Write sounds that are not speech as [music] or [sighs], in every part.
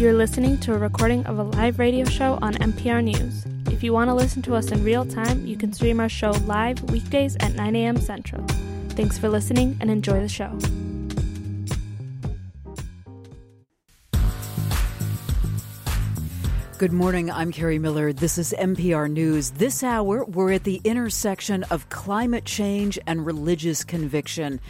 You're listening to a recording of a live radio show on MPR News. If you want to listen to us in real time, you can stream our show live weekdays at 9 a.m. Central. Thanks for listening and enjoy the show. Good morning. I'm Kerri Miller. This is MPR News. This hour, we're at the intersection of climate change and religious conviction.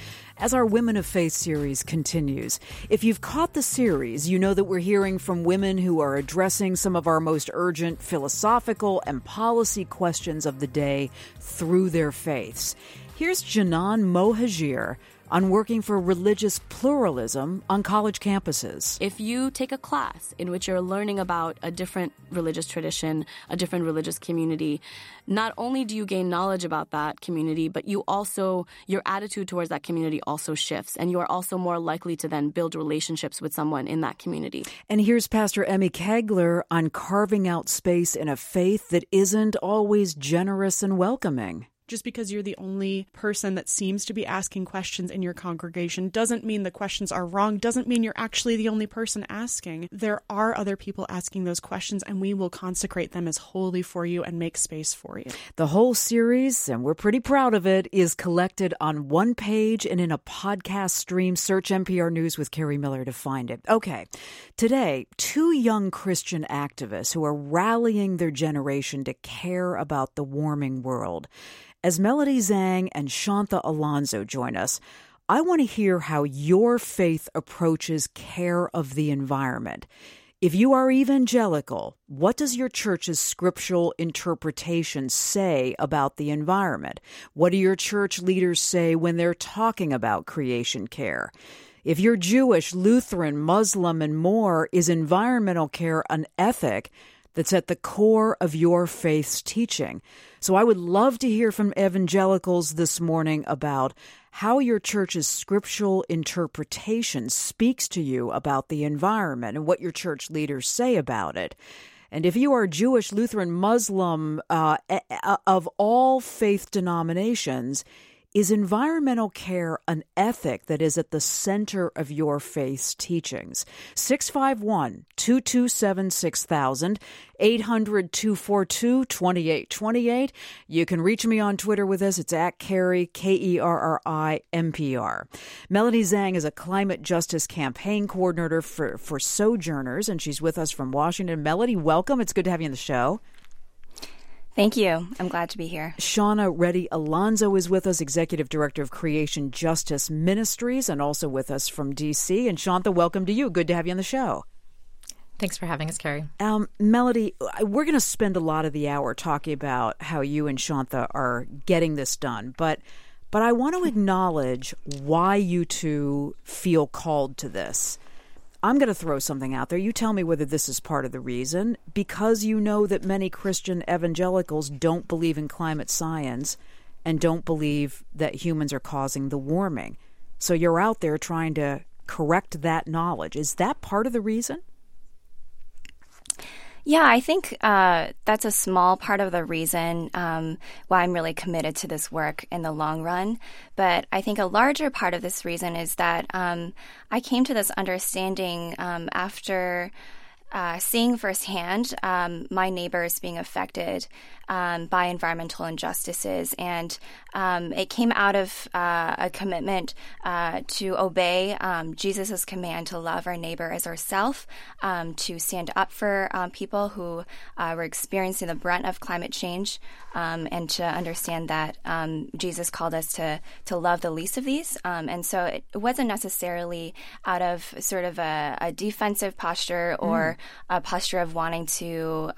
As our Women of Faith series continues, if you've caught the series, you know that we're hearing from women who are addressing some of our most urgent philosophical and policy questions of the day through their faiths. Here's Janan Mohajir on working for religious pluralism on college campuses. If you take a class in which you're learning about a different religious tradition, a different religious community, not only do you gain knowledge about that community, but you also, your attitude towards that community also shifts, and you are also more likely to then build relationships with someone in that community. And here's Pastor Emmy Kegler on carving out space in a faith that isn't always generous and welcoming just because you're the only person that seems to be asking questions in your congregation doesn't mean the questions are wrong, doesn't mean you're actually the only person asking. There are other people asking those questions, and we will consecrate them as holy for you and make space for you. The whole series, and we're pretty proud of it, is collected on one page and in a podcast stream. Search MPR News with Kerri Miller to find it. Okay, today, two young Christian activists who are rallying their generation to care about the warming world. As Melody Zhang and Shantha Alonso join us, I want to hear how your faith approaches care of the environment. If you are evangelical, what does your church's scriptural interpretation say about the environment? What do your church leaders say when they're talking about creation care? If you're Jewish, Lutheran, Muslim, and more, is environmental care an ethic that's at the core of your faith's teaching? So I would love to hear from evangelicals this morning about how your church's scriptural interpretation speaks to you about the environment and what your church leaders say about it. And if you are Jewish, Lutheran, Muslim, uh, of all faith denominations, is environmental care an ethic that is at the center of your faith's teachings? 651 227 6000, 800 242 2828. You can reach me on Twitter with us. It's at Kerri, K E R R I M P R. Melody Zhang is a climate justice campaign coordinator for, for Sojourners, and she's with us from Washington. Melody, welcome. It's good to have you on the show. Thank you. I'm glad to be here. Shauna Ready Alonso is with us, Executive Director of Creation Justice Ministries, and also with us from DC. And Shantha, welcome to you. Good to have you on the show. Thanks for having us, Kerri. Um, Melody, we're going to spend a lot of the hour talking about how you and Shantha are getting this done, but but I want to [laughs] acknowledge why you two feel called to this. I'm going to throw something out there. You tell me whether this is part of the reason. Because you know that many Christian evangelicals don't believe in climate science and don't believe that humans are causing the warming. So you're out there trying to correct that knowledge. Is that part of the reason? Yeah, I think uh, that's a small part of the reason um, why I'm really committed to this work in the long run. But I think a larger part of this reason is that um, I came to this understanding um, after. Uh, seeing firsthand um, my neighbors being affected um, by environmental injustices. And um, it came out of uh, a commitment uh, to obey um, Jesus' command to love our neighbor as ourselves, um, to stand up for um, people who uh, were experiencing the brunt of climate change, um, and to understand that Jesus called us to, to love the least of these. and so it wasn't necessarily out of sort of a, a defensive posture or mm. A posture of wanting to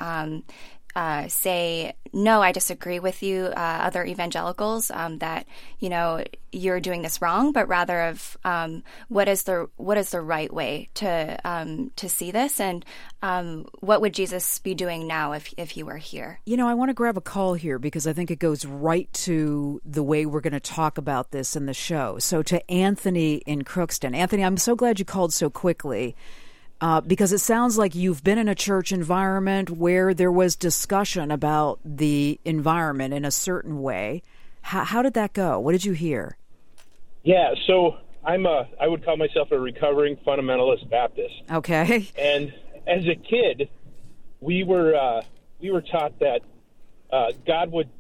uh, say no i disagree with you uh, other evangelicals um, that you know you're doing this wrong but rather of um, what is the what is the right way to um, to see this? And um, what would jesus be doing now if, if he were here? You know i want to grab a call here because i think it goes right to the way we're going to talk about this in the show. So to anthony in crookston. Anthony i'm so glad you called so quickly uh, because it sounds like you've been in a church environment where there was discussion about the environment in a certain way. How, how did that go? What did you hear? Yeah, so I'm a I would call myself a recovering fundamentalist Baptist. Okay. [laughs] And as a kid, we were uh, we were taught that uh, God would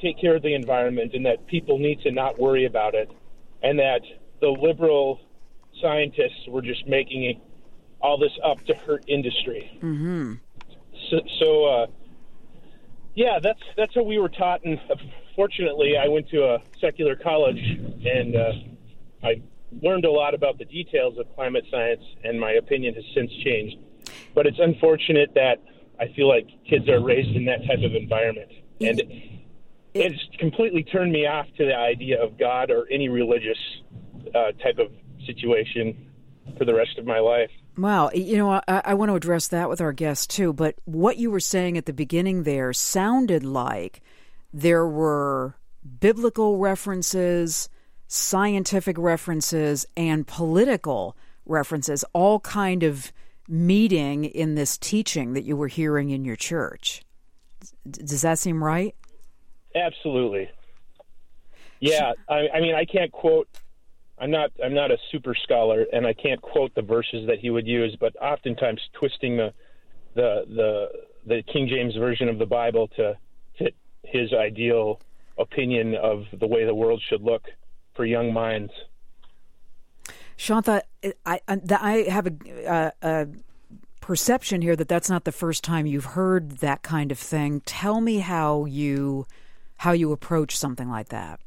take care of the environment and that people need to not worry about it, and that the liberal scientists were just making all this up to hurt industry. Mm-hmm. So, so uh, yeah, that's that's how we were taught, and fortunately, I went to a secular college, and uh, I learned a lot about the details of climate science, and my opinion has since changed. But it's unfortunate that I feel like kids are raised in that type of environment, and it's completely turned me off to the idea of God or any religious uh, type of situation for the rest of my life. Wow. You know, I, I, want to address that with our guest too, but what you were saying at the beginning there sounded like there were biblical references, scientific references, and political references all kind of meeting in this teaching that you were hearing in your church. Does that seem right? Absolutely. Yeah, I, I mean, I can't quote. I'm not. I'm not a super scholar, and I can't quote the verses that he would use. But oftentimes, twisting the the the the King James version of the Bible to fit his ideal opinion of the way the world should look for young minds. Shantha, I, I, have a, a, perception here that that's not the first time you've heard that kind of thing. Tell me how you how you approach something like that.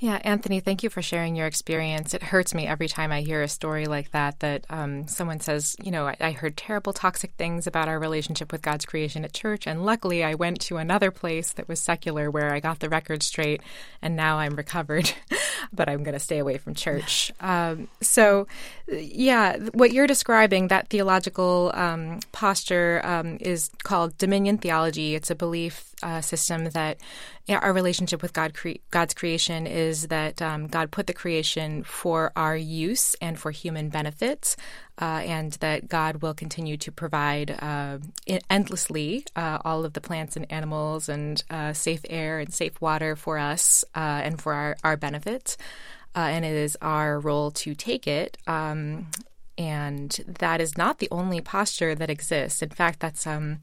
Yeah, Anthony, thank you for sharing your experience. It hurts me every time I hear a story like that, that um, someone says, you know, I, I, heard terrible toxic things about our relationship with God's creation at church. And luckily, I went to another place that was secular where I got the record straight and now I'm recovered, [laughs] but I'm going to stay away from church. [sighs] Um, so, yeah, what you're describing, that theological um, posture, um, is called dominion theology. It's a belief uh, system that our relationship with God, cre- God's creation is that um, God put the creation for our use and for human benefits, uh, and that God will continue to provide uh, endlessly uh, all of the plants and animals and uh, safe air and safe water for us uh, and for our, our benefits. And it is our role to take it. Um, and that is not the only posture that exists. In fact, that's um,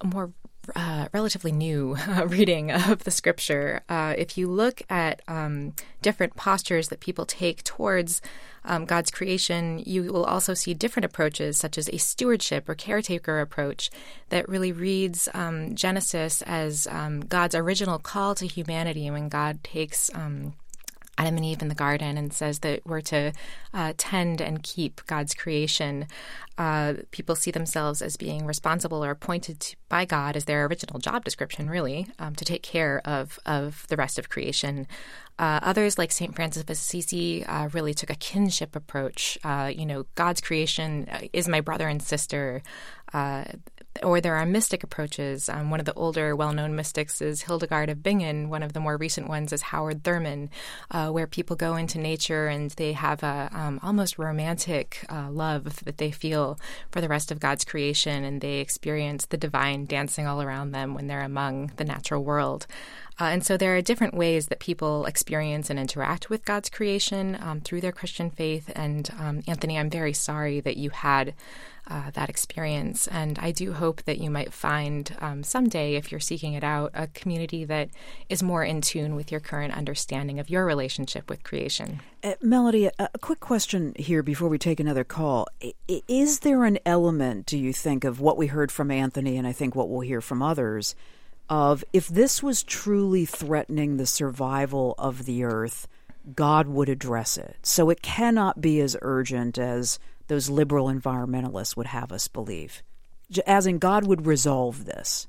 a more uh, relatively new [laughs] uh, reading of the scripture, uh, if you look at um, different postures that people take towards um, God's creation, you will also see different approaches, such as a stewardship or caretaker approach, that really reads um, Genesis as um, God's original call to humanity when God takes um, Adam and Eve in the garden and says that we're to uh, tend and keep God's creation. Uh, people see themselves as being responsible or appointed to, by God as their original job description, really, um, to take care of, of the rest of creation. Uh, others, like St. Francis of Assisi, uh, really took a kinship approach. Uh, you know, God's creation uh, is my brother and sister. Or there are mystic approaches. Um, one of the older, well known mystics is Hildegard of Bingen. One of the more recent ones is Howard Thurman, uh, where people go into nature and they have a um, almost romantic uh, love that they feel for the rest of God's creation, and they experience the divine dancing all around them when they're among the natural world. Uh, and so there are different ways that people experience and interact with God's creation um, through their Christian faith. And um, Anthony, I'm very sorry that you had uh, that experience. And I do hope that you might find um, someday, if you're seeking it out, a community that is more in tune with your current understanding of your relationship with creation. Uh, Melody, a, a quick question here before we take another call. Is there an element, do you think, of what we heard from Anthony and I think what we'll hear from others, of if this was truly threatening the survival of the earth? God would address it. So it cannot be as urgent as those liberal environmentalists would have us believe. As in, God would resolve this.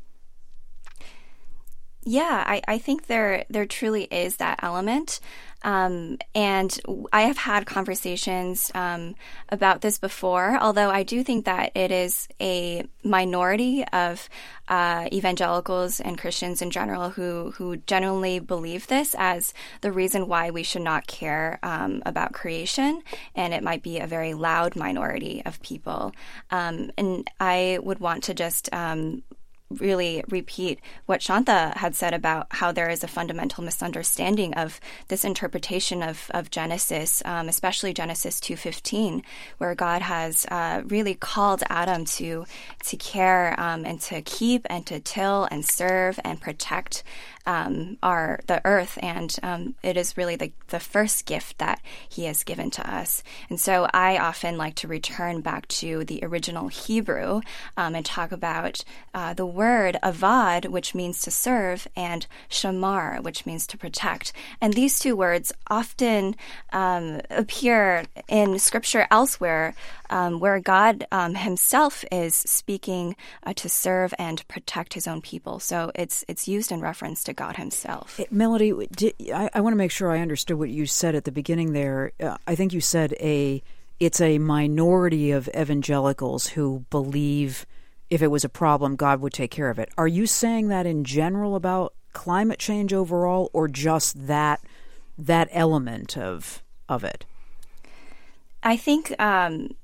Yeah, I, I think there there truly is that element. Um, and I have had conversations um, about this before, although I do think that it is a minority of uh, evangelicals and Christians in general who, who genuinely believe this as the reason why we should not care um, about creation. And it might be a very loud minority of people. Um, and I would want to just um, really repeat what Shantha had said about how there is a fundamental misunderstanding of this interpretation of, of Genesis, um, especially Genesis 2.15, where God has uh, really called Adam to, to care um, and to keep and to till and serve and protect um, our the earth, and um, it is really the, the first gift that He has given to us. And so I often like to return back to the original Hebrew um, and talk about uh, the word avad, which means to serve, and shamar, which means to protect. And these two words often um, appear in Scripture elsewhere, um, where God um, Himself is speaking uh, to serve and protect His own people. So it's it's used in reference to God Himself. Melody, did, I, I want to make sure I understood what you said at the beginning there. Uh, I think you said a it's a minority of evangelicals who believe if it was a problem, God would take care of it. Are you saying that in general about climate change overall, or just that that element of of it? I think um,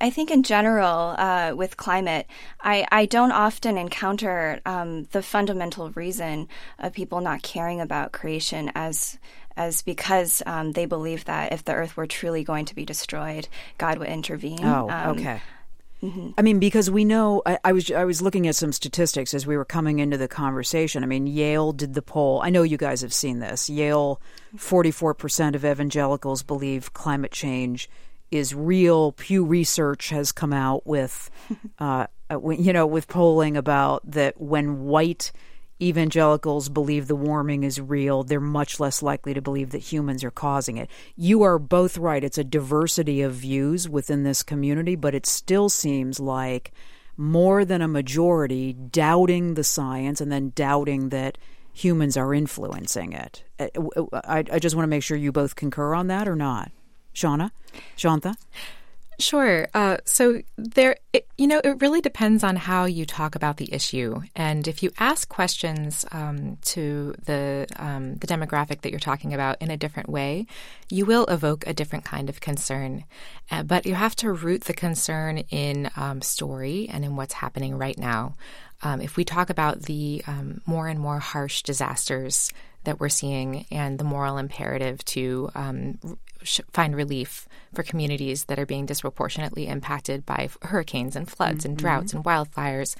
I think in general, uh, with climate, I, I don't often encounter um, the fundamental reason of people not caring about creation as as because um, they believe that if the earth were truly going to be destroyed, God would intervene. Oh, um, okay. Mm-hmm. I mean, because we know, I, I, was I was looking at some statistics as we were coming into the conversation. I mean, Yale did the poll. I know you guys have seen this. Yale, forty four percent of evangelicals believe climate change is real. Pew Research has come out with, [laughs] uh, uh you know, with polling about that when white evangelicals believe the warming is real, they're much less likely to believe that humans are causing it. You are both right. It's a diversity of views within this community, but it still seems like more than a majority doubting the science and then doubting that humans are influencing it. Uh, I, I just want to make sure you both concur on that or not. Shauna? Shantha? Sure. Uh, so there, it, you know, it really depends on how you talk about the issue, and if you ask questions um, to the um, the demographic that you're talking about in a different way, you will evoke a different kind of concern. Uh, but you have to root the concern in um, story and in what's happening right now. Um, if we talk about the um, more and more harsh disasters that we're seeing and the moral imperative to um, find relief for communities that are being disproportionately impacted by hurricanes and floods mm-hmm. and droughts and wildfires,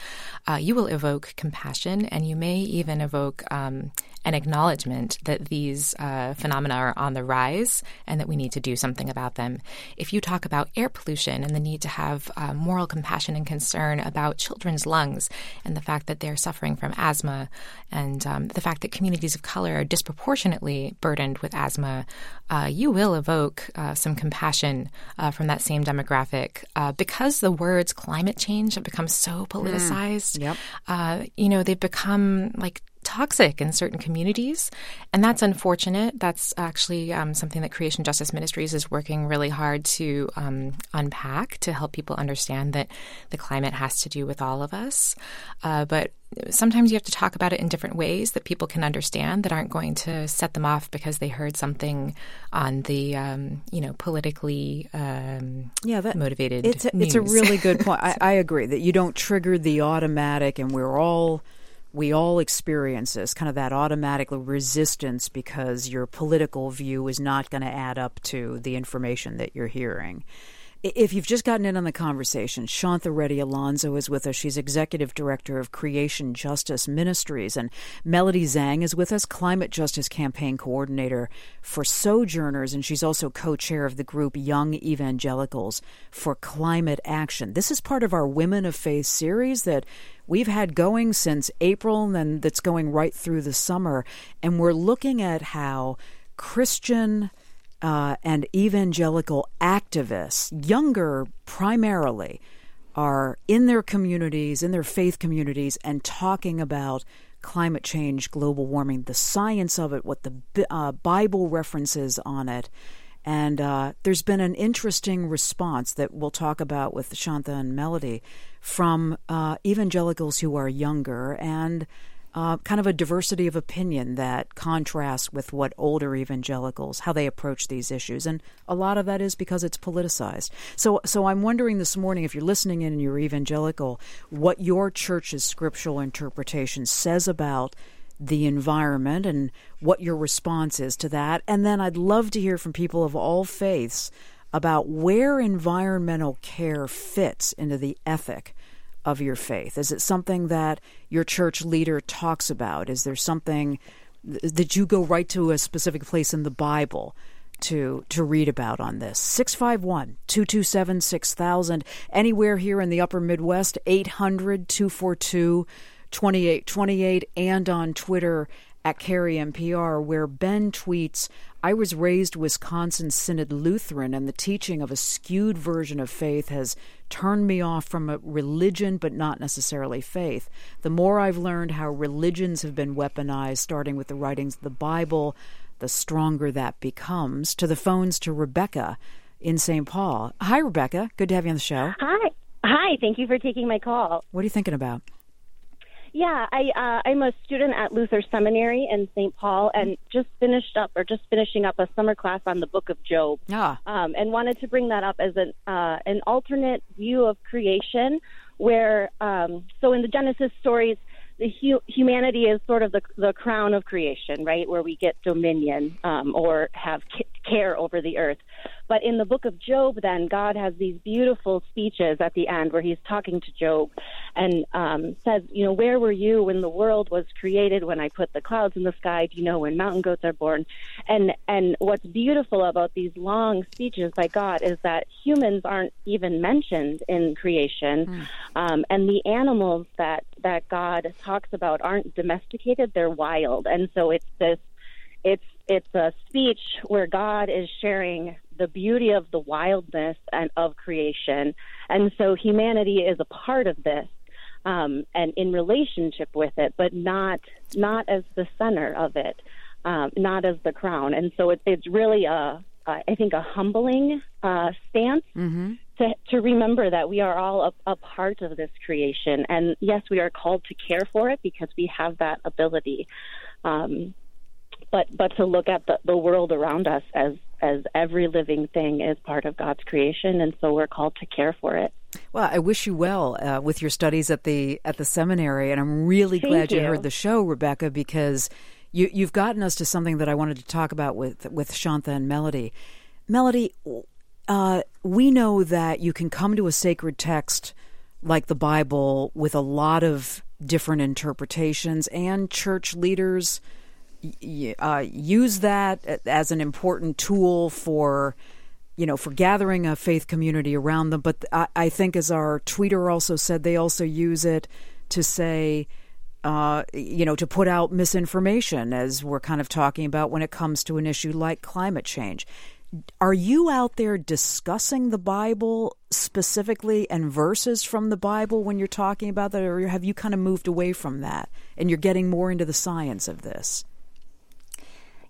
uh, you will evoke compassion and you may even evoke um, an acknowledgement that these uh, phenomena are on the rise and that we need to do something about them. If you talk about air pollution and the need to have uh, moral compassion and concern about children's lungs and the fact that they're suffering from asthma and um, the fact that communities of color are disproportionately burdened with asthma, uh, you will evoke uh, some compassion uh, from that same demographic uh, because the words climate change have become so politicized. Mm. Yep. you know, they've become like toxic in certain communities. And that's unfortunate. That's actually um, something that Creation Justice Ministries is working really hard to um, unpack to help people understand that the climate has to do with all of us. Uh, but sometimes you have to talk about it in different ways that people can understand that aren't going to set them off because they heard something on the um, you know politically um, yeah that, motivated. It's a, it's a really good [laughs] point. I, I agree that you don't trigger the automatic, and we're all we all experience this kind of that automatic resistance because your political view is not going to add up to the information that you're hearing. If you've just gotten in on the conversation, Shantha Ready Alonso is with us. She's executive director of Creation Justice Ministries, and Melody Zhang is with us, climate justice campaign coordinator for Sojourners, and she's also co-chair of the group Young Evangelicals for Climate Action. This is part of our Women of Faith series that we've had going since April, and that's going right through the summer, and we're looking at how Christian uh, and evangelical activists, younger primarily, are in their communities, in their faith communities, and talking about climate change, global warming, the science of it, what the uh, Bible references on it. And uh, there's been an interesting response that we'll talk about with Shantha and Melody from uh, evangelicals who are younger and uh, kind of a diversity of opinion that contrasts with what older evangelicals how they approach these issues, and a lot of that is because it's politicized. So, so I'm wondering this morning if you're listening in and you're evangelical, what your church's scriptural interpretation says about the environment and what your response is to that, and then I'd love to hear from people of all faiths about where environmental care fits into the ethic of your faith? Is it something that your church leader talks about? Is there something that you go right to a specific place in the Bible to to read about on this? 651 227 6000. Anywhere here in the upper Midwest, 800 242 2828, and on Twitter at Kerri MPR, where Ben tweets, I was raised Wisconsin Synod Lutheran, and the teaching of a skewed version of faith has turned me off from a religion, but not necessarily faith. The more I've learned how religions have been weaponized, starting with the writings of the Bible, the stronger that becomes. To the phones to Rebecca in St. Paul. Hi, Rebecca. Good to have you on the show. Hi. Hi. Thank you for taking my call. What are you thinking about? Yeah, I uh, I'm a student at Luther Seminary in St. Paul, and just finished up or just finishing up a summer class on the Book of Job, ah. um, and wanted to bring that up as an uh, an alternate view of creation, where um, so in the Genesis stories the hu- humanity is sort of the, the crown of creation, right, where we get dominion um, or have c- care over the earth. But in the book of Job, then God has these beautiful speeches at the end where he's talking to Job and um, says, you know, where were you when the world was created? When I put the clouds in the sky? Do you know when mountain goats are born? And and what's beautiful about these long speeches by God is that humans aren't even mentioned in creation, mm. um, and the animals that that God talks about aren't domesticated; they're wild, and so it's this. It's it's a speech where God is sharing the beauty of the wildness and of creation, and so humanity is a part of this, um, and in relationship with it, but not not as the center of it, um, not as the crown. And so it, it's really a, I think a humbling uh, stance mm-hmm. to to remember that we are all a, a part of this creation, and yes, we are called to care for it because we have that ability. Um, but but to look at the, the world around us as as every living thing is part of God's creation, and so we're called to care for it. Well, I wish you well uh, with your studies at the at the seminary, and I'm really Thank glad you. you heard the show, Rebecca, because you you've gotten us to something that I wanted to talk about with with Shantha and Melody. Melody, uh, we know that you can come to a sacred text like the Bible with a lot of different interpretations, and church leaders uh, use that as an important tool for you know for gathering a faith community around them but I, I think as our tweeter also said they also use it to say uh, you know to put out misinformation as we're kind of talking about when it comes to an issue like climate change are you out there discussing the Bible specifically and verses from the Bible when you're talking about that, or have you kind of moved away from that and you're getting more into the science of this?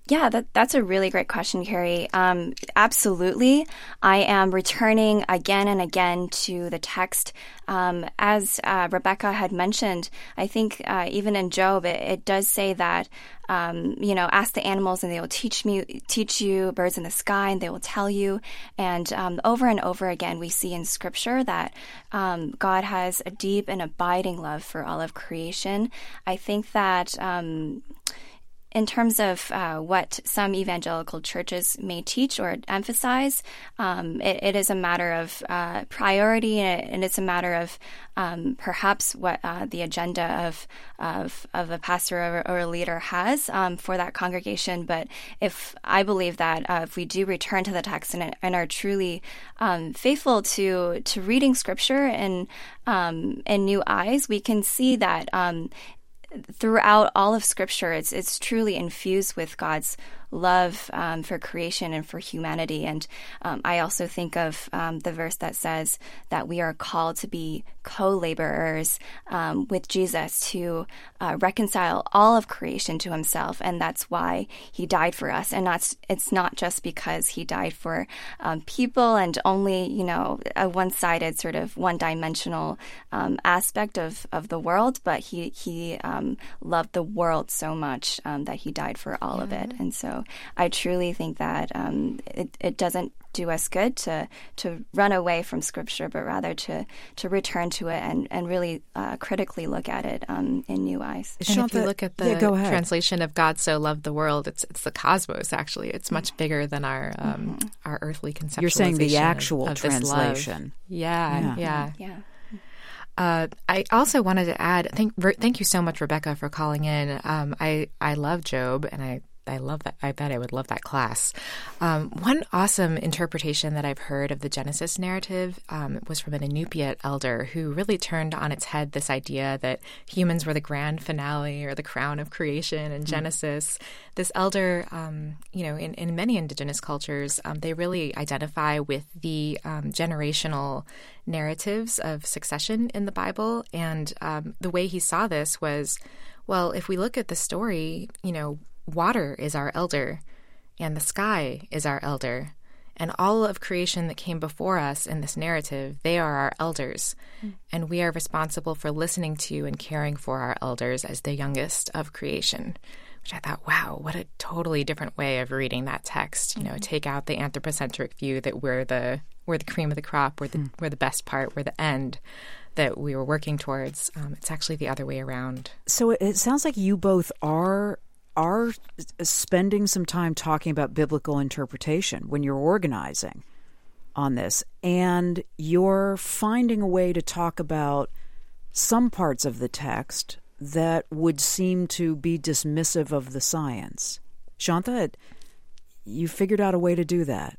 Yeah, that, that's a really great question, Kerri. Um, absolutely. I am returning again and again to the text. Um, as uh, Rebecca had mentioned, I think uh, even in Job, it, it does say that, um, you know, ask the animals and they will teach me, teach you birds in the sky and they will tell you. And um, over and over again, we see in scripture that um, God has a deep and abiding love for all of creation. I think that, um, in terms of uh, what some evangelical churches may teach or emphasize, um, it, it is a matter of uh, priority and it's a matter of um, perhaps what uh, the agenda of, of, of a pastor or, or a leader has um, for that congregation. But if I believe that uh, if we do return to the text and, and are truly um, faithful to to reading Scripture in um, in new eyes, we can see that um, throughout all of Scripture, it's it's truly infused with God's love um, for creation and for humanity. And um, I also think of um, the verse that says that we are called to be co laborers um, with Jesus to uh, reconcile all of creation to himself. And that's why he died for us. And that's, it's not just because he died for um, people and only, you know, a one sided, sort of one dimensional um, aspect of, of the world, but he, he loved the world so much that he died for all yeah. of it. And so I truly think that it, it doesn't do us good to to run away from Scripture, but rather to to return to it and and really uh, critically look at it um, in new eyes. And if you look at the yeah, translation of "God so loved the world," it's it's the cosmos. Actually, it's much bigger than our um, mm-hmm. our earthly conception. You're saying the actual of, of translation. Yeah, yeah, yeah. yeah. Uh, I also wanted to add thank thank you so much, Rebecca, for calling in. Um, I I love Job, and I I love that. I bet I would love that class. Um, one awesome interpretation that I've heard of the Genesis narrative um, was from an Inupiat elder who really turned on its head this idea that humans were the grand finale or the crown of creation in mm. Genesis. This elder, um, you know, in, in many indigenous cultures, um, they really identify with the um, generational narratives of succession in the Bible. And um, the way he saw this was well, if we look at the story, you know, water is our elder, and the sky is our elder. And all of creation that came before us in this narrative, they are our elders. Mm. And we are responsible for listening to and caring for our elders as the youngest of creation. Which I thought, wow, what a totally different way of reading that text. You know, mm-hmm. take out the anthropocentric view that we're the we're the cream of the crop, we're the mm. we're the best part, we're the end that we were working towards. Um, it's actually the other way around. So it sounds like you both are are spending some time talking about biblical interpretation when you're organizing on this, and you're finding a way to talk about some parts of the text that would seem to be dismissive of the science. Shantha, you figured out a way to do that.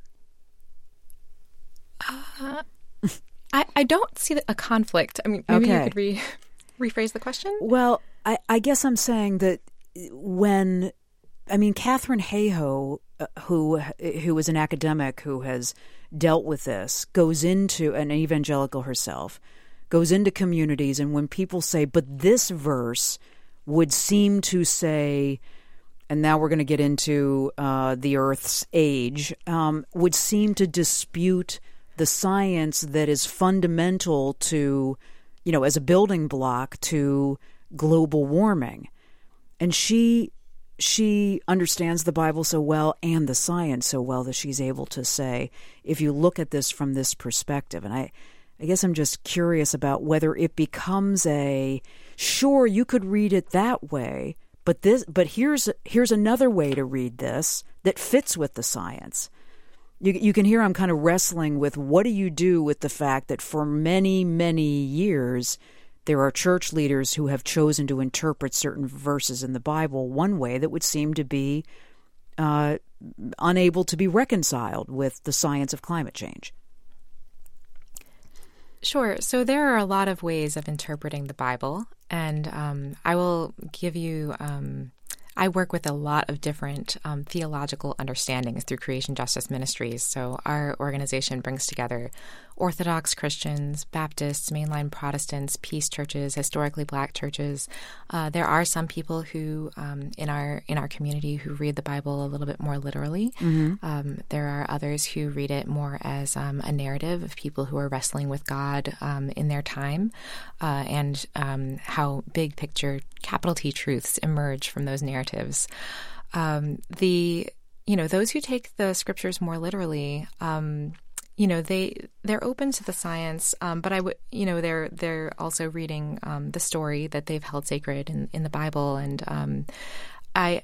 Uh, [laughs] I, I don't see a conflict. I mean, maybe okay. you could re- [laughs] rephrase the question. Well, I, I guess I'm saying that when I mean Katharine Hayhoe, uh, who who is an academic who has dealt with this, goes into an evangelical herself, goes into communities, and when people say, "But this verse would seem to say," and now we're going to get into uh, the Earth's age, um, would seem to dispute the science that is fundamental to, you know, as a building block to global warming and she she understands the Bible so well and the science so well that she's able to say, if you look at this from this perspective, and I, I guess I'm just curious about whether it becomes a sure you could read it that way, but this but here's here's another way to read this that fits with the science. You, you can hear I'm kind of wrestling with what do you do with the fact that for many many years there are church leaders who have chosen to interpret certain verses in the Bible one way that would seem to be uh, unable to be reconciled with the science of climate change. Sure. So there are a lot of ways of interpreting the Bible, and um, I will give you um, I work with a lot of different um, theological understandings through Creation Justice Ministries. So our organization brings together Orthodox Christians, Baptists, mainline Protestants, peace churches, historically black churches. Uh, there are some people who um, in our in our community who read the Bible a little bit more literally. Mm-hmm. Um, there are others who read it more as um, a narrative of people who are wrestling with God um, in their time, uh, and um, how big picture capital T truths emerge from those narratives. Um, the you know those who take the scriptures more literally um, you know they they're open to the science um, but i would you know they're they're also reading um, the story that they've held sacred in, in the bible. And um, i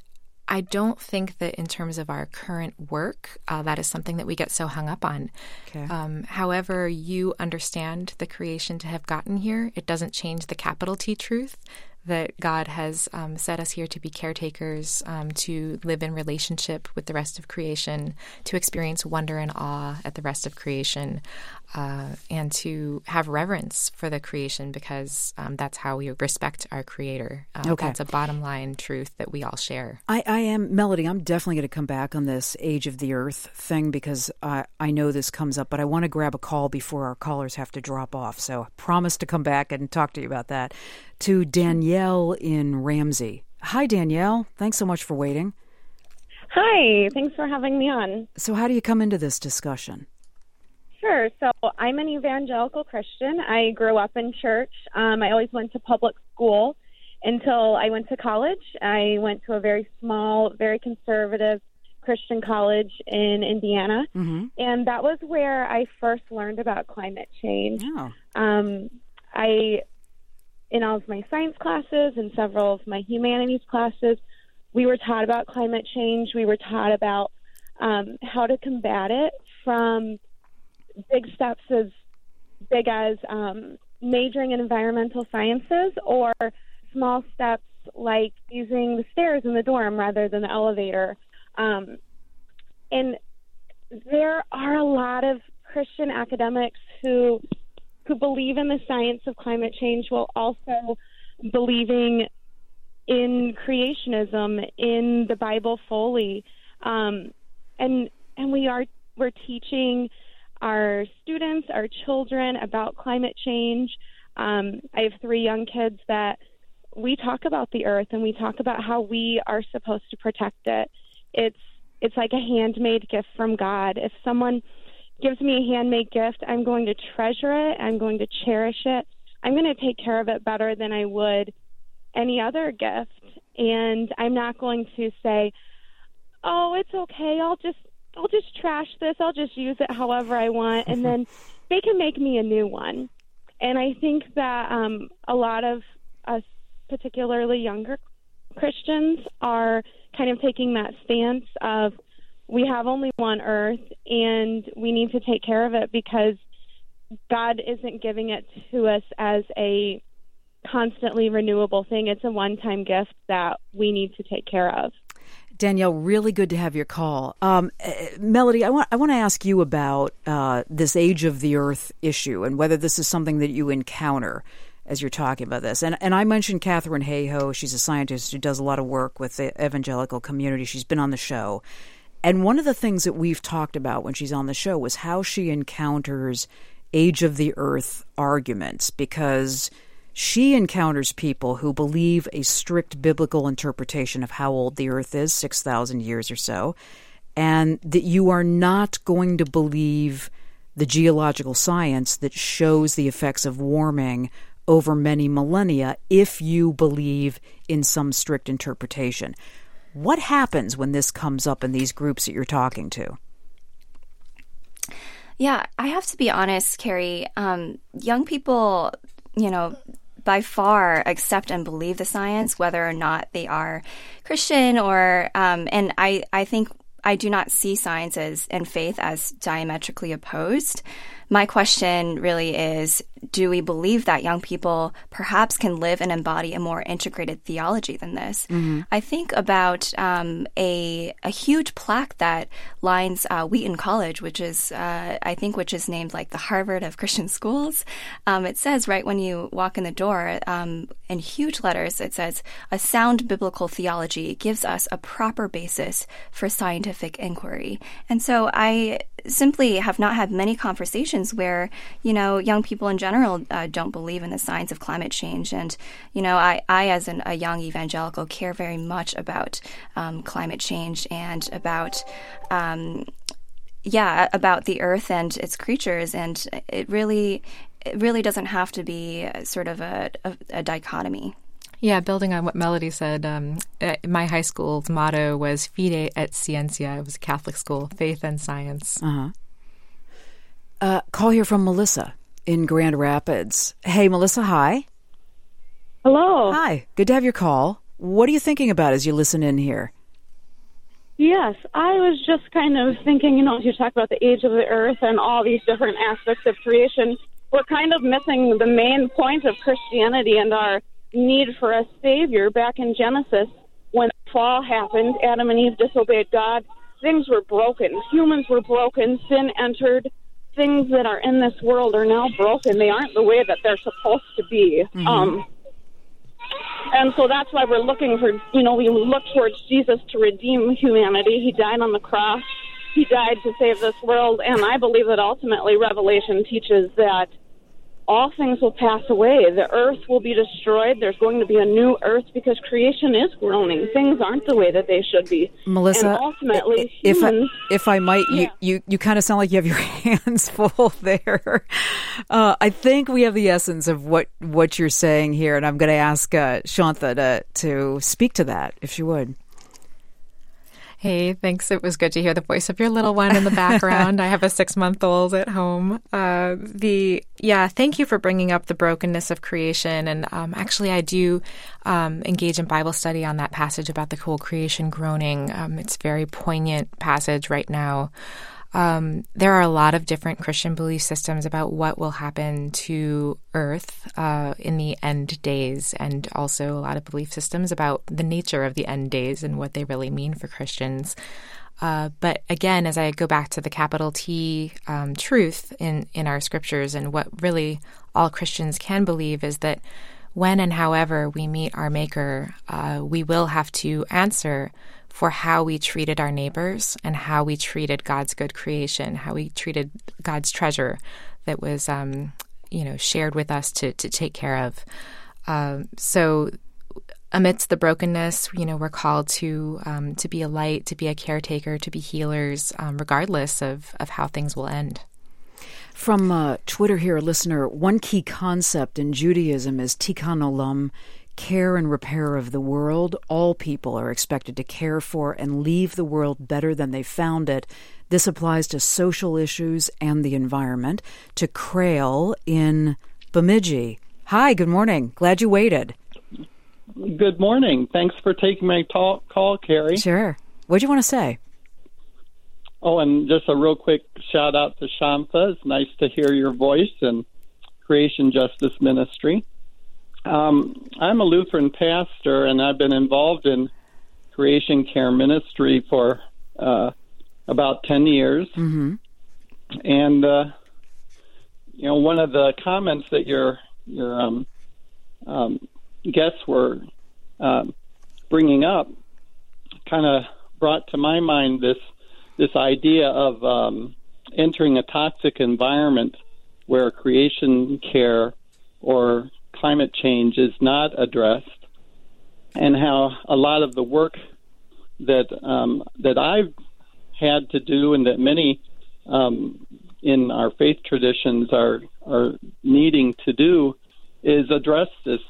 i don't think that in terms of our current work uh, that is something that we get so hung up on. Okay. Um, however you understand the creation to have gotten here. It doesn't change the capital t truth that God has um, set us here to be caretakers, um, to live in relationship with the rest of creation, to experience wonder and awe at the rest of creation, uh, and to have reverence for the creation because um, that's how we respect our Creator. Uh, okay. That's a bottom line truth that we all share. I, I am, Melody, I'm definitely going to come back on this age of the earth thing because I, I know this comes up, but I want to grab a call before our callers have to drop off. So I promise to come back and talk to you about that. To Danielle in Ramsey. Hi, Danielle. Thanks so much for waiting. Hi, thanks for having me on. So, how do you come into this discussion? Sure. So, I'm an evangelical Christian. I grew up in church. Um, I always went to public school until I went to college. I went to a very small, very conservative Christian college in Indiana. Mm-hmm. And that was where I first learned about climate change. Oh. Um, I, in all of my science classes and several of my humanities classes, we were taught about climate change. We were taught about um, how to combat it from big steps as big as um, majoring in environmental sciences or small steps like using the stairs in the dorm rather than the elevator. Um, and there are a lot of Christian academics who who believe in the science of climate change while also believing in creationism, in the Bible fully, um, and and we are we're teaching our students, our children about climate change. Um, I have three young kids that we talk about the earth and we talk about how we are supposed to protect it. It's it's like a handmade gift from God. If someone gives me a handmade gift, I'm going to treasure it. I'm going to cherish it. I'm going to take care of it better than I would any other gift. And I'm not going to say, "Oh, it's okay. I'll just I'll just trash this. I'll just use it however I want." And then [laughs] they can make me a new one. And I think that um, a lot of us, particularly younger Christians, are kind of taking that stance of we have only one earth and we need to take care of it because God isn't giving it to us as a constantly renewable thing. It's a one time gift that we need to take care of. Danielle, really good to have your call. Um, uh, Melody, I want I want to ask you about uh, this age of the Earth issue and whether this is something that you encounter as you're talking about this. And and I mentioned Katharine Hayhoe. She's a scientist who does a lot of work with the evangelical community. She's been on the show. And one of the things that we've talked about when she's on the show was how she encounters age of the earth arguments because she encounters people who believe a strict biblical interpretation of how old the earth is, 6,000 years or so, and that you are not going to believe the geological science that shows the effects of warming over many millennia if you believe in some strict interpretation. What happens when this comes up in these groups that you're talking to? Yeah, I have to be honest, Kerri. Um, young people, you know, by far accept and believe the science, whether or not they are Christian or, um, and I, I think I do not see science as, and faith as diametrically opposed. My question really is do we believe that young people perhaps can live and embody a more integrated theology than this? Mm-hmm. I think about um, a a huge plaque that lines uh, Wheaton College, which is uh, I think which is named like the Harvard of Christian schools. Um, it says right when you walk in the door um, in huge letters, it says a sound biblical theology gives us a proper basis for scientific inquiry. And so I simply have not had many conversations where you know young people in general uh, don't believe in the science of climate change and you know i, I as an, a young evangelical care very much about um, climate change and about um, yeah about the earth and its creatures and it really it really doesn't have to be sort of a, a, a dichotomy yeah, building on what Melody said, um, my high school's motto was Fide et Scientia. It was a Catholic school, faith and science. Uh-huh. Uh, call here from Melissa in Grand Rapids. Hey, Melissa, hi. Hello. Hi. Good to have your call. What are you thinking about as you listen in here? Yes, I was just kind of thinking, you know, as you talk about the age of the earth and all these different aspects of creation, we're kind of missing the main point of Christianity and our need for a savior back in Genesis when the fall happened, Adam and Eve disobeyed God, things were broken. Humans were broken, sin entered. Things that are in this world are now broken. They aren't the way that they're supposed to be. Mm-hmm. Um, and so that's why we're looking for, you know, we look towards Jesus to redeem humanity. He died on the cross. He died to save this world. And I believe that ultimately Revelation teaches that all things will pass away. The earth will be destroyed. There's going to be a new earth because creation is groaning. Things aren't the way that they should be. Melissa, and ultimately, if I, if I might, Yeah. you, you, you kind of sound like you have your [laughs] hands full there. Uh, I think we have the essence of what, what you're saying here, and I'm going to ask uh, Shantha to, to speak to that, if she would. Hey, thanks. It was good to hear the voice of your little one in the background. I have a six month old at home. Uh, the yeah, thank you for bringing up the brokenness of creation. And um, actually, I do um, engage in Bible study on that passage about the whole creation groaning. Um, it's a very poignant passage right now. Um, there are a lot of different Christian belief systems about what will happen to Earth uh, in the end days, and also a lot of belief systems about the nature of the end days and what they really mean for Christians. Uh, but again, as I go back to the capital T um, truth in, in our scriptures, and what really all Christians can believe is that when and however we meet our Maker, uh, we will have to answer for how we treated our neighbors and how we treated God's good creation, how we treated God's treasure that was, um, you know, shared with us to to take care of. Um, so, amidst the brokenness, you know, we're called to um, to be a light, to be a caretaker, to be healers, um, regardless of of how things will end. From uh, Twitter here, a listener, one key concept in Judaism is tikkun olam, care and repair of the world. All people are expected to care for and leave the world better than they found it. This applies to social issues and the environment. To Crail in Bemidji. Hi, good morning. Glad you waited. Good morning. Thanks for taking my talk, call, Kerri. Sure. What do you want to say? Oh, and just a real quick shout out to Shantha. It's nice to hear your voice and Creation Justice Ministry. Um, I'm a Lutheran pastor, and I've been involved in creation care ministry for uh, about 10 years. Mm-hmm. And, uh, you know, one of the comments that your, your um, um, guests were um, bringing up kind of brought to my mind this this idea of um, entering a toxic environment where creation care or climate change is not addressed, and how a lot of the work that um, that I've had to do, and that many um, in our faith traditions are are needing to do, is address this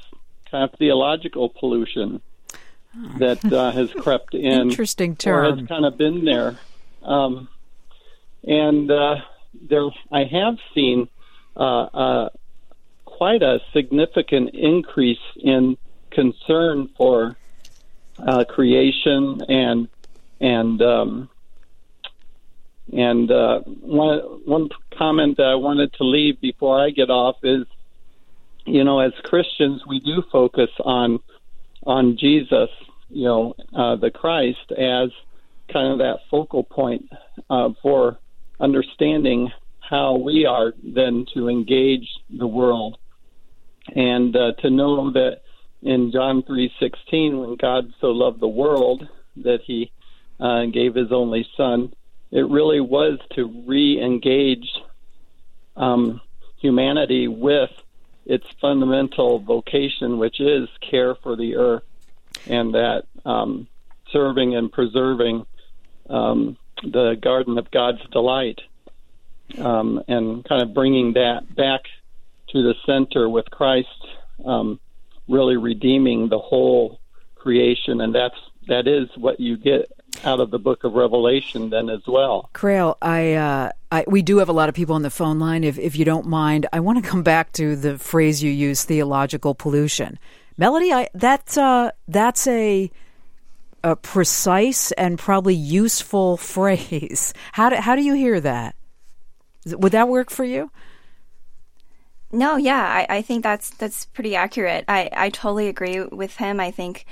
kind of theological pollution that uh, has [laughs] crept in. Interesting Or has kind of been there. Um, and uh, there, I have seen uh, uh, quite a significant increase in concern for uh, creation and and um, and uh, one one comment that I wanted to leave before I get off is, you know, as Christians we do focus on on Jesus, you know, uh, the Christ as kind of that focal point uh, for understanding how we are then to engage the world, and uh, to know that in John three sixteen, when God so loved the world that He uh, gave His only Son, it really was to re-engage um, humanity with its fundamental vocation, which is care for the earth, and that um, serving and preserving um, the garden of God's delight, um, and kind of bringing that back to the center with Christ, um, really redeeming the whole creation, and that's that is what you get out of the book of Revelation then as well. Crail, I, uh, I, we do have a lot of people on the phone line. If, if you don't mind, I want to come back to the phrase you use, theological pollution. Melody, I, that's, uh, that's a, a precise and probably useful [laughs] phrase. How do, how do you hear that? Would that work for you? No, yeah, I, I think that's that's pretty accurate. I, I totally agree with him. I think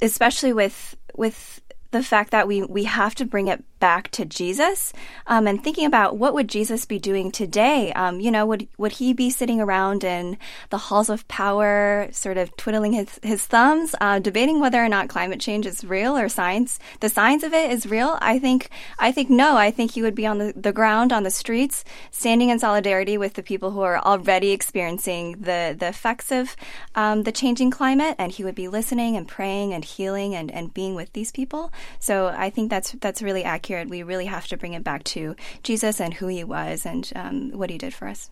especially with with the fact that we we have to bring it back to Jesus um, and thinking about what would Jesus be doing today. Um, you know, would would he be sitting around in the halls of power, sort of twiddling his his thumbs, uh, debating whether or not climate change is real or science? The science of it is real. I think I think no. I think he would be on the, the ground on the streets, standing in solidarity with the people who are already experiencing the the effects of um, the changing climate, and he would be listening and praying and healing and, and being with these people. So I think that's that's really accurate We really have to bring it back to Jesus and who he was and um, what he did for us.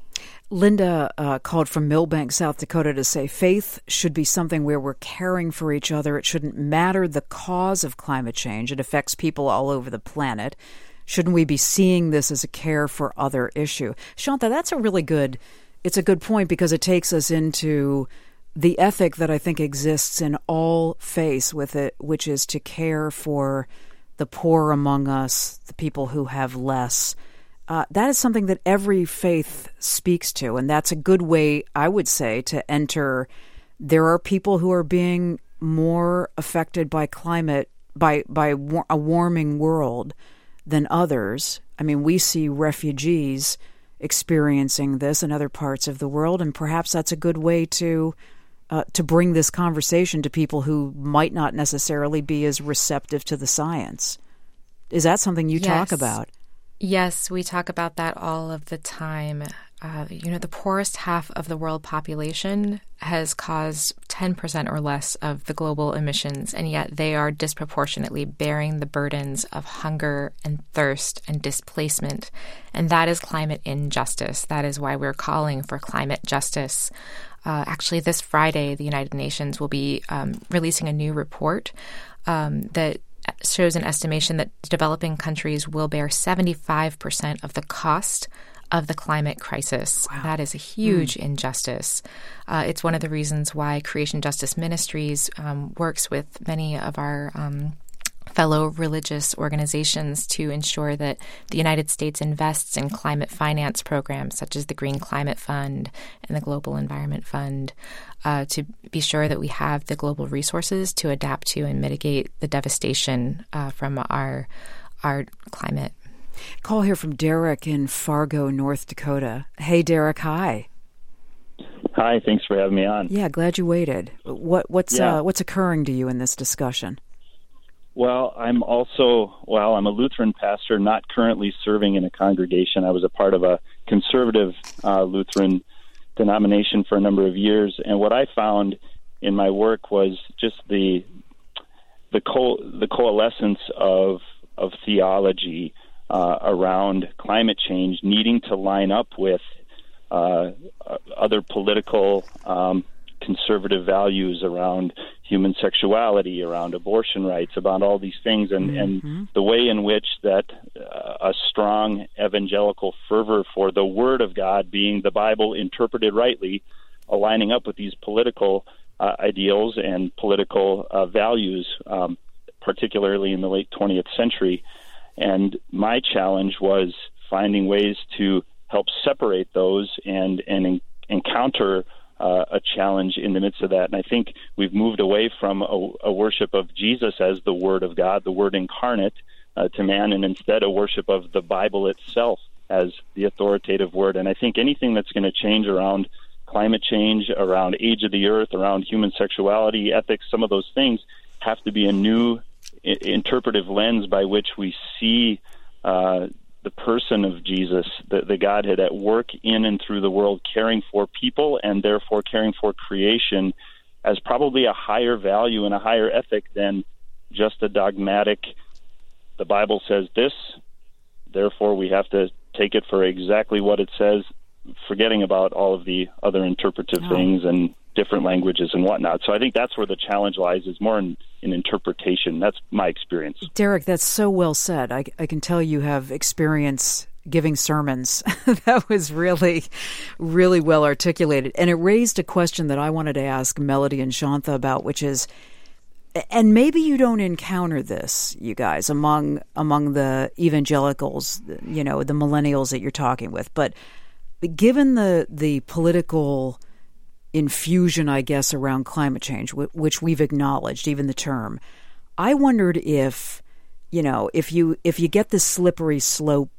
Linda uh, called from Milbank, South Dakota to say faith should be something where we're caring for each other. It shouldn't matter the cause of climate change, it affects people all over the planet. Shouldn't we be seeing this as a care for other issue? Shantha, that's a really good it's a good point because it takes us into the ethic that I think exists in all faiths with it, which is to care for the poor among us, the people who have less. Uh, that is something that every faith speaks to, and that's a good way, I would say, to enter. There are people who are being more affected by climate, by by a warming world, than others. I mean, we see refugees experiencing this in other parts of the world, and perhaps that's a good way to uh, to bring this conversation to people who might not necessarily be as receptive to the science. Is that something you yes. talk about? Yes, we talk about that all of the time. Uh, you know, the poorest half of the world population has caused 10% or less of the global emissions, and yet they are disproportionately bearing the burdens of hunger and thirst and displacement. And that is climate injustice. That is why we're calling for climate justice. Uh, actually, this Friday, the United Nations will be um, releasing a new report um, that shows an estimation that developing countries will bear 75% of the cost of the climate crisis. Wow. That is a huge mm. injustice. Uh, it's one of the reasons why Creation Justice Ministries um, works with many of our um, fellow religious organizations to ensure that the United States invests in climate finance programs such as the Green Climate Fund and the Global Environment Fund uh, to be sure that we have the global resources to adapt to and mitigate the devastation uh, from our our climate. Call here from Derek in Fargo, North Dakota. Hey, Derek. Hi. Hi. Thanks for having me on. Yeah, glad you waited. What what's yeah. uh, what's occurring to you in this discussion? Well, I'm also, well, I'm a Lutheran pastor, not currently serving in a congregation. I was a part of a conservative uh, Lutheran denomination for a number of years, and what I found in my work was just the the co- the coalescence of of theology uh, around climate change needing to line up with uh, other political um, conservative values around human sexuality, around abortion rights, about all these things, and, mm-hmm. and the way in which that uh, a strong evangelical fervor for the Word of God being the Bible interpreted rightly, aligning up with these political uh, ideals and political uh, values, um, particularly in the late 20th century. And my challenge was finding ways to help separate those and and encounter uh, a challenge in the midst of that. And I think we've moved away from a, a worship of Jesus as the Word of God, the Word incarnate uh, to man, and instead a worship of the Bible itself as the authoritative Word. And I think anything that's going to change around climate change, around age of the earth, around human sexuality, ethics, some of those things have to be a new I- interpretive lens by which we see uh, the person of Jesus, the, the Godhead at work in and through the world, caring for people and therefore caring for creation as probably a higher value and a higher ethic than just a dogmatic, the Bible says this, therefore we have to take it for exactly what it says, forgetting about all of the other interpretive oh. things and different languages and whatnot. So I think that's where the challenge lies is more in, in interpretation. That's my experience. Derek, that's so well said. I, I can tell you have experience giving sermons. [laughs] that was really, really well articulated. And it raised a question that I wanted to ask Melody and Shantha about, which is, and maybe you don't encounter this, you guys, among among the evangelicals, you know, the millennials that you're talking with, but given the the political infusion, I guess, around climate change, which we've acknowledged, even the term, I wondered if, you know, if you if you get this slippery slope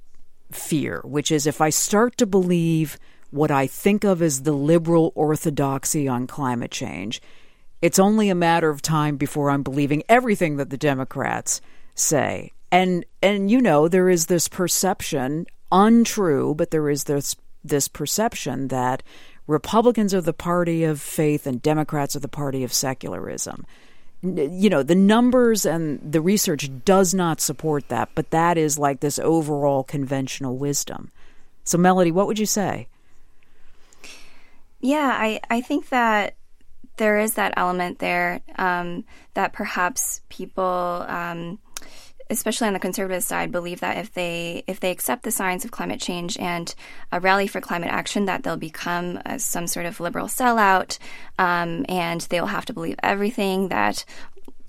fear, which is if I start to believe what I think of as the liberal orthodoxy on climate change, it's only a matter of time before I'm believing everything that the Democrats say. And and you know, there is this perception, untrue, but there is this this perception that Republicans are the party of faith and Democrats are the party of secularism. You know, the numbers and the research does not support that, but that is like this overall conventional wisdom. So, Melody, what would you say? Yeah, I, I think that there is that element there um, that perhaps people. Um, especially on the conservative side, believe that if they if they accept the science of climate change and a rally for climate action, that they'll become uh, some sort of liberal sellout, um, and they'll have to believe everything that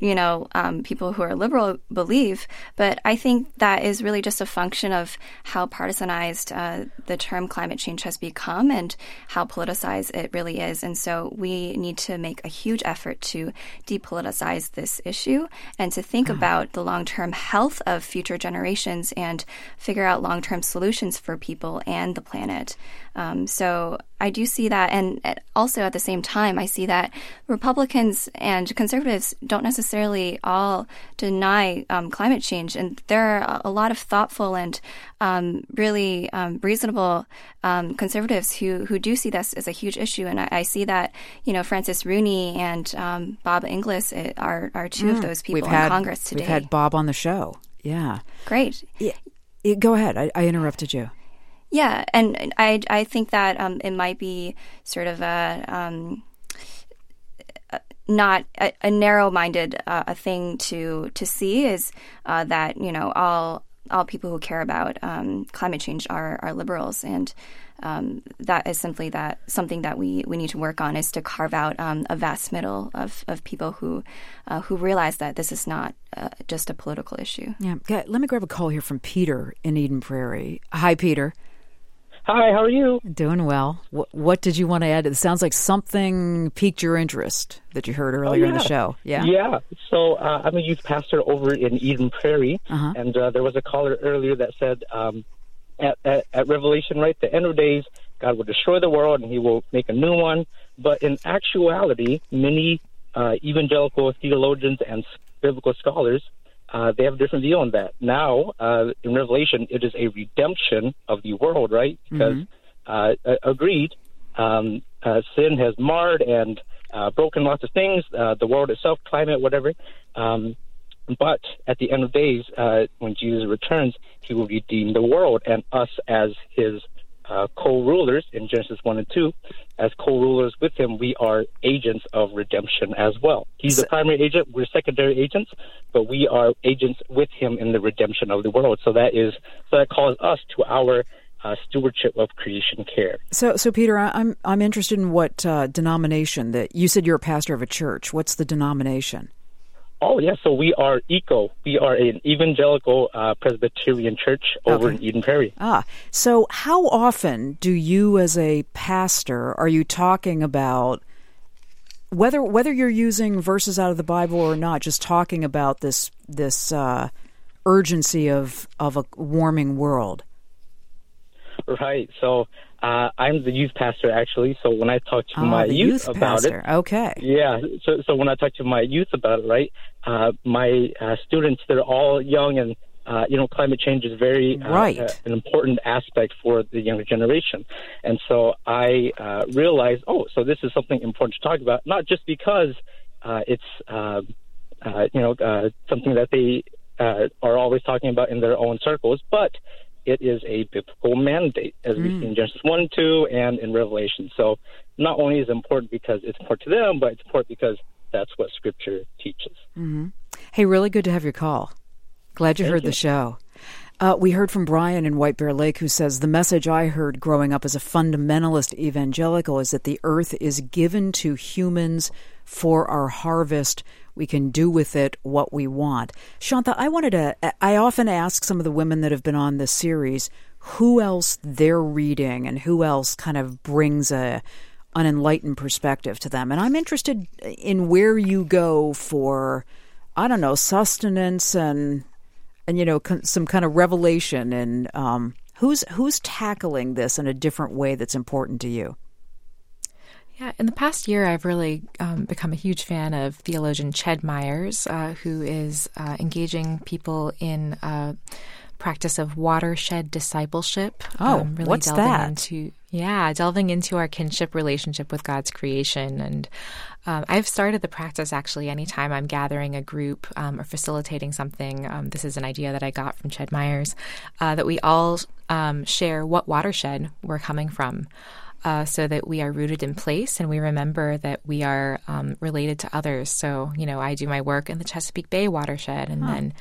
you know, um, people who are liberal believe. But I think that is really just a function of how partisanized uh, the term climate change has become and how politicized it really is. And so we need to make a huge effort to depoliticize this issue and to think uh-huh. about the long term health of future generations and figure out long term solutions for people and the planet. Um, so I do see that. And also at the same time, I see that Republicans and conservatives don't necessarily all deny um, climate change. And there are a lot of thoughtful and um, really um, reasonable um, conservatives who, who do see this as a huge issue. And I, I see that, you know, Francis Rooney and um, Bob Inglis eh, are, are two mm. of those people we've in had, Congress today. We've had Bob on the show. Yeah. Great. Yeah. Go ahead. I, I interrupted you. Yeah, and I I think that um, it might be sort of a um, not a, a narrow-minded uh, a thing to to see is uh, that you know all all people who care about um, climate change are are liberals and. Um, that is simply that something that we, we need to work on is to carve out um, a vast middle of, of people who uh, who realize that this is not uh, just a political issue. Yeah, let me grab a call here from Peter in Eden Prairie. Hi, Peter. Hi, how are you? Doing well. What, what did you want to add? It sounds like something piqued your interest that you heard earlier oh, yeah. in the show. Yeah. Yeah. So uh, I'm a youth pastor over in Eden Prairie, uh-huh. and uh, there was a caller earlier that said um, at, at, at Revelation, right, the end of days, God will destroy the world and He will make a new one. But in actuality, many uh, evangelical theologians and biblical scholars uh, they have a different view on that. Now, uh, in Revelation, it is a redemption of the world, right? Because, mm-hmm. uh, agreed, um, uh, sin has marred and uh, broken lots of things, uh, the world itself, climate, whatever. Um, but at the end of days, uh, when Jesus returns, he will redeem the world and us as his uh, co-rulers in Genesis 1 and 2. As co-rulers with him, we are agents of redemption as well. He's the primary agent, we're secondary agents, but we are agents with him in the redemption of the world. So that is so that calls us to our uh, stewardship of creation care. So, so Peter, I'm I'm interested in what uh, denomination that you said you're a pastor of a church. What's the denomination? Oh, yeah. So we are ECO. We are an evangelical uh, Presbyterian church over okay. in Eden Prairie. Ah, so how often do you, as a pastor, are you talking about whether whether you're using verses out of the Bible or not? Just talking about this this uh, urgency of of a warming world. Right. So uh, I'm the youth pastor actually. So when I talk to oh, my youth, youth, about it, okay, yeah. So so when I talk to my youth about it, right, uh, my uh, students they're all young and. Uh, you know, climate change is very uh, right. uh, an important aspect for the younger generation, and so I uh, realized, oh, so this is something important to talk about, not just because uh, it's uh, uh, you know uh, something that they uh, are always talking about in their own circles, but it is a biblical mandate, as mm. we see in Genesis 1 and 2 and in Revelation. So not only is it important because it's important to them, but it's important because that's what Scripture teaches. Mm-hmm. Hey, really good to have your call. Glad you Thank heard you. the show. Uh, we heard from Brian in White Bear Lake who says the message I heard growing up as a fundamentalist evangelical is that the earth is given to humans for our harvest. We can do with it what we want. Shantha, I wanted to, I often ask some of the women that have been on this series who else they're reading and who else kind of brings a, an enlightened perspective to them. And I'm interested in where you go for, I don't know, sustenance and, and you know, some kind of revelation and um, who's who's tackling this in a different way that's important to you. Yeah, in the past year, I've really um, become a huge fan of theologian Ched Myers, uh, who is uh, engaging people in a practice of watershed discipleship. Oh, um, really what's that? Into, yeah, delving into our kinship relationship with God's creation. And um, I've started the practice actually anytime I'm gathering a group um, or facilitating something. Um, this is an idea that I got from Ched Myers uh, that we all um, share what watershed we're coming from uh, so that we are rooted in place and we remember that we are um, related to others. So, you know, I do my work in the Chesapeake Bay watershed, and huh. then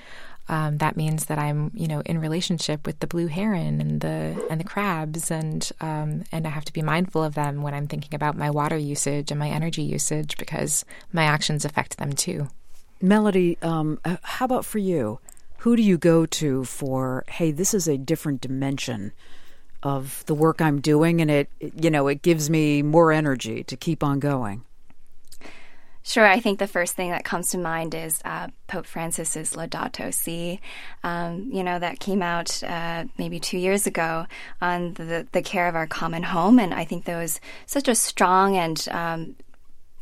um, that means that I'm, you know, in relationship with the blue heron and the and the crabs, and um, and I have to be mindful of them when I'm thinking about my water usage and my energy usage because my actions affect them too. Melody, um, how about for you? Who do you go to for? Hey, this is a different dimension of the work I'm doing, and it, you know, it gives me more energy to keep on going. Sure, I think the first thing that comes to mind is uh, Pope Francis's Laudato Si. Um, you know, that came out uh, maybe two years ago on the, the care of our common home, and I think there was such a strong and um,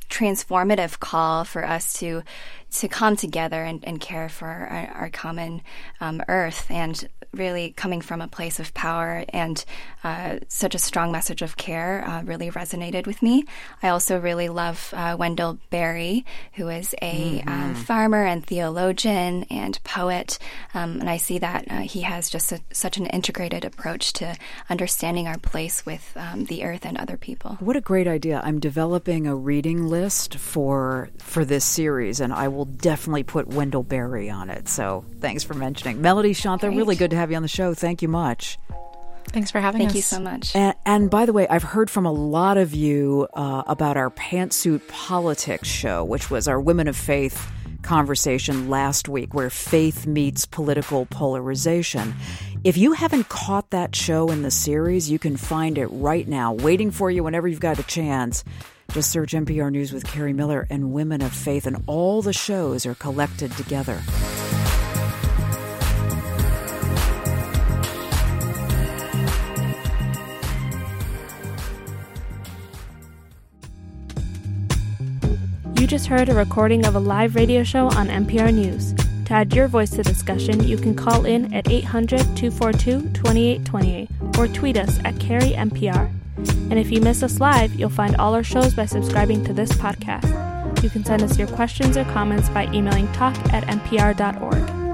transformative call for us to to come together and, and care for our, our common um, earth and really coming from a place of power and uh, such a strong message of care uh, really resonated with me. I also really love uh, Wendell Berry, who is a mm-hmm. Um, farmer and theologian and poet. Um, and I see that uh, he has just a, such an integrated approach to understanding our place with um, the earth and other people. What a great idea! I'm developing a reading list for for this series, and I will definitely put Wendell Berry on it. So thanks for mentioning Melody Shantha. Great. Really good to have you on the show. Thank you much. Thanks for having Thank us. Thank you so much. And, and, by the way, I've heard from a lot of you uh, about our Pantsuit Politics show, which was our Women of Faith conversation last week, where faith meets political polarization. If you haven't caught that show in the series, you can find it right now, waiting for you whenever you've got a chance. Just search MPR News with Kerri Miller and Women of Faith, and all the shows are collected together. You just heard a recording of a live radio show on MPR News. To add your voice to discussion, you can call in at 800 242 2828 or tweet us at MPR. And if you miss us live, you'll find all our shows by subscribing to this podcast. You can send us your questions or comments by emailing talk at mpr.org.